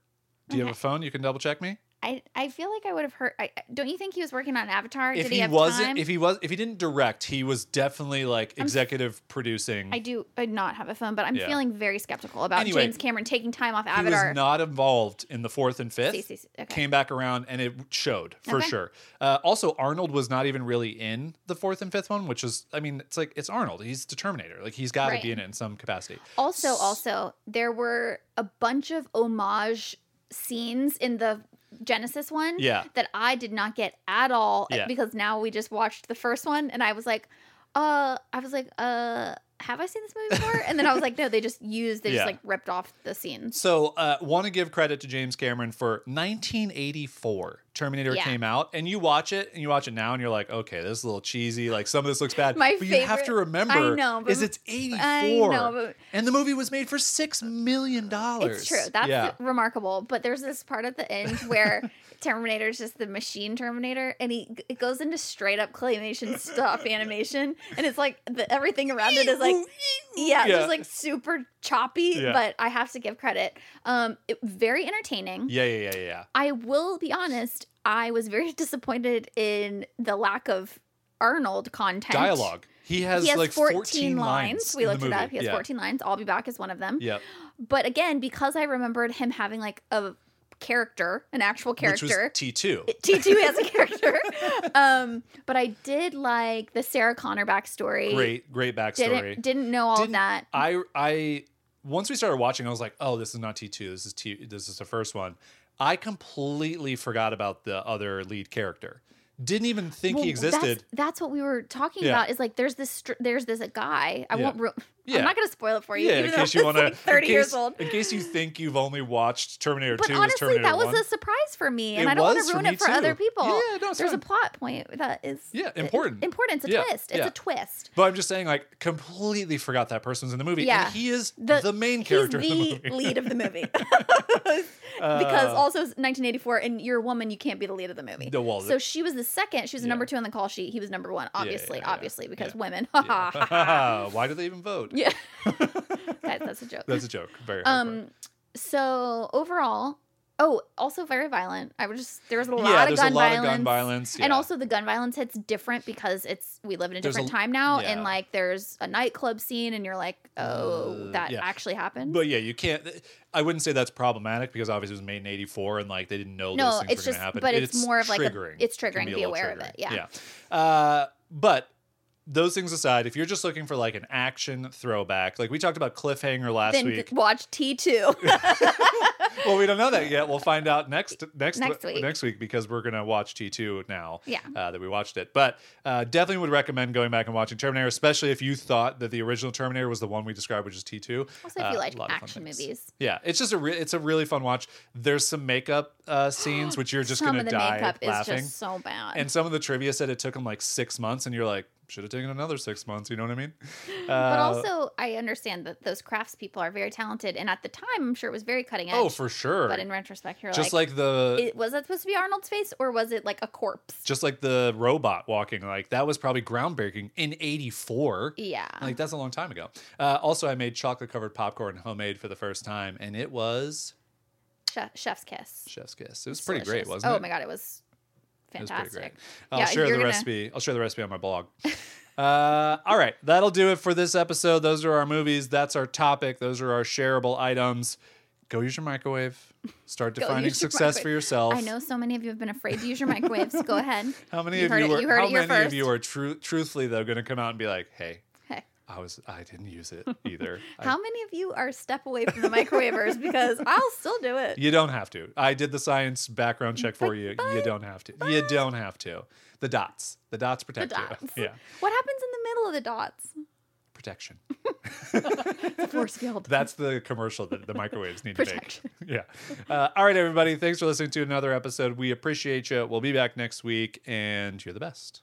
Do you have a phone? You can double check me. I, I feel like I would have heard. I, don't you think he was working on Avatar? if Did he, he, have wasn't, time? if he was, if he didn't direct, he was definitely like executive producing. I do I not have a phone, but I'm Yeah. feeling very skeptical about Anyway, James Cameron taking time off Avatar. he was not involved in the fourth and fifth. See, see, see. Okay. Came back around and it showed for Okay. sure. Uh, also, Arnold was not even really in the fourth and fifth one, which is, I mean, it's like it's Arnold. He's the Terminator. Like he's got to Right. be in it in some capacity. Also, also, there were a bunch of homage scenes in the Genisys one Yeah. that I did not get at all Yeah. because now we just watched the first one and I was like, uh, I was like, uh, have I seen this movie before? And then I was like, no, they just used, they Yeah. just like ripped off the scenes. So, uh, want to give credit to James Cameron for 1984. Terminator Yeah. came out, and you watch it, and you watch it now, and you're like, okay, this is a little cheesy. Like some of this looks bad. My but you have to favorite- remember, I know, but- is it's 84, I know, but- and the movie was made for six million dollars. It's true. That's yeah. remarkable. But there's this part at the end where Terminator's just the machine Terminator, and he it goes into straight up claymation stop animation, and it's like the, everything around it is like yeah, Yeah. just like super choppy. Yeah. But I have to give credit. Um, it, very entertaining. yeah, yeah, yeah, yeah. I will be honest. I was very disappointed in the lack of Arnold content. Dialogue. He has, He has like 14, lines. We looked it up. He has yeah. 14 lines. I'll be back is one of them. Yeah. But again, because I remembered him having like a character, an actual Which was character. T2. T2 has a character. um, but I did like the Sarah Connor backstory. Great, great backstory. Didn't didn't know all Didn't- of that. I I once we started watching, I was like, oh, this is not T two. This is T. This is the first one. I completely forgot about the other lead character. Didn't even think Well, he existed. That's, that's what we were talking Yeah. about. Is like there's this str- there's this guy. I Yeah. won't. Yeah. I'm not going to spoil it for you. yeah, in case you want to. like 30 years old. In case you think you've only watched Terminator But two, honestly, Terminator that was one. a surprise for me, and It I don't want to ruin it for too. other people. Yeah, no, it's There's fine. a plot point that is Yeah, i- important. Important. It's a Yeah, twist. It's a twist. But I'm just saying, like, completely forgot that person was in the movie. Yeah. and he is the, main character the, the lead of the movie. because Uh, also it's 1984, and you're a woman, you can't be the lead of the movie. No, well, so she was the second. She was the number two on the call sheet. He was number one, obviously, yeah, yeah. obviously, because Yeah. women. Yeah. Why do they even vote? yeah, Guys, that's a joke. That's a joke. Very. Um, so overall, oh, also very violent. I was just there was a lot yeah, of gun a lot violence. of gun violence. And also the gun violence hits different because it's we live in a There's a- different time now, yeah. and like there's a nightclub scene, and you're like, oh, Uh, that yeah. actually happened. But yeah, you can't. I wouldn't say that's problematic because obviously it was made in '84 and like they didn't know No, those things it's were just- going to happen. but it's more of like a- triggering. it's triggering, a be aware of it, yeah. yeah. Uh, but those things aside, if you're just looking for like an action throwback, like we talked about Cliffhanger last then week. watch T two. well, we don't know that yet. We'll find out next next Next week. next week because we're gonna watch T two now. Yeah. uh, that we watched it, but uh, definitely would recommend going back and watching Terminator, especially if you thought that the original Terminator was the one we described, which is T two. Also, if you like action movies. Yeah, it's just a re- it's a really fun watch. There's some makeup uh, scenes which you're just Some gonna of the die makeup laughing. is just so bad. and some of the trivia said it took them like six months, and you're like, should have taken another six months. You know what I mean? but Uh, also, I understand that those craftspeople are very talented, and at the time, I'm sure it was very cutting edge. oh, for sure. But in retrospect, you're just like, like, the it, was that supposed to be Arnold's face, or was it like a corpse? just like the robot walking, like that was probably groundbreaking in '84. Yeah. Like that's a long time ago. Uh, also, I made chocolate covered popcorn homemade for the first time, and it was chef's kiss. chef's kiss. It was pretty great, wasn't oh it? Oh my god, It was fantastic. pretty great. I'll Yeah, share the gonna- recipe. I'll share the recipe on my blog. uh, all right, that'll do it for this episode. Those are our movies. That's our topic. Those are our shareable items. Go use your microwave. Start defining success for yourself. I know so many of you have been afraid to use your microwaves. Go ahead. How many You of you it- you heard how many of you are truthfully though going to come out and be like, "Hey, Hey, I was I didn't use it either. I- How many of you are step away from the microwavers? Because I'll still do it. you don't have to. I did the science background check for But- you. but- you don't have to. You don't have to. The dots. The dots protect The dots. you. Yeah. What happens in the middle of the dots? Protection. Force field. That's the commercial that the microwaves need to make. Yeah. Uh, all right, everybody. Thanks for listening to another episode. We appreciate you. We'll be back next week, and you're the best.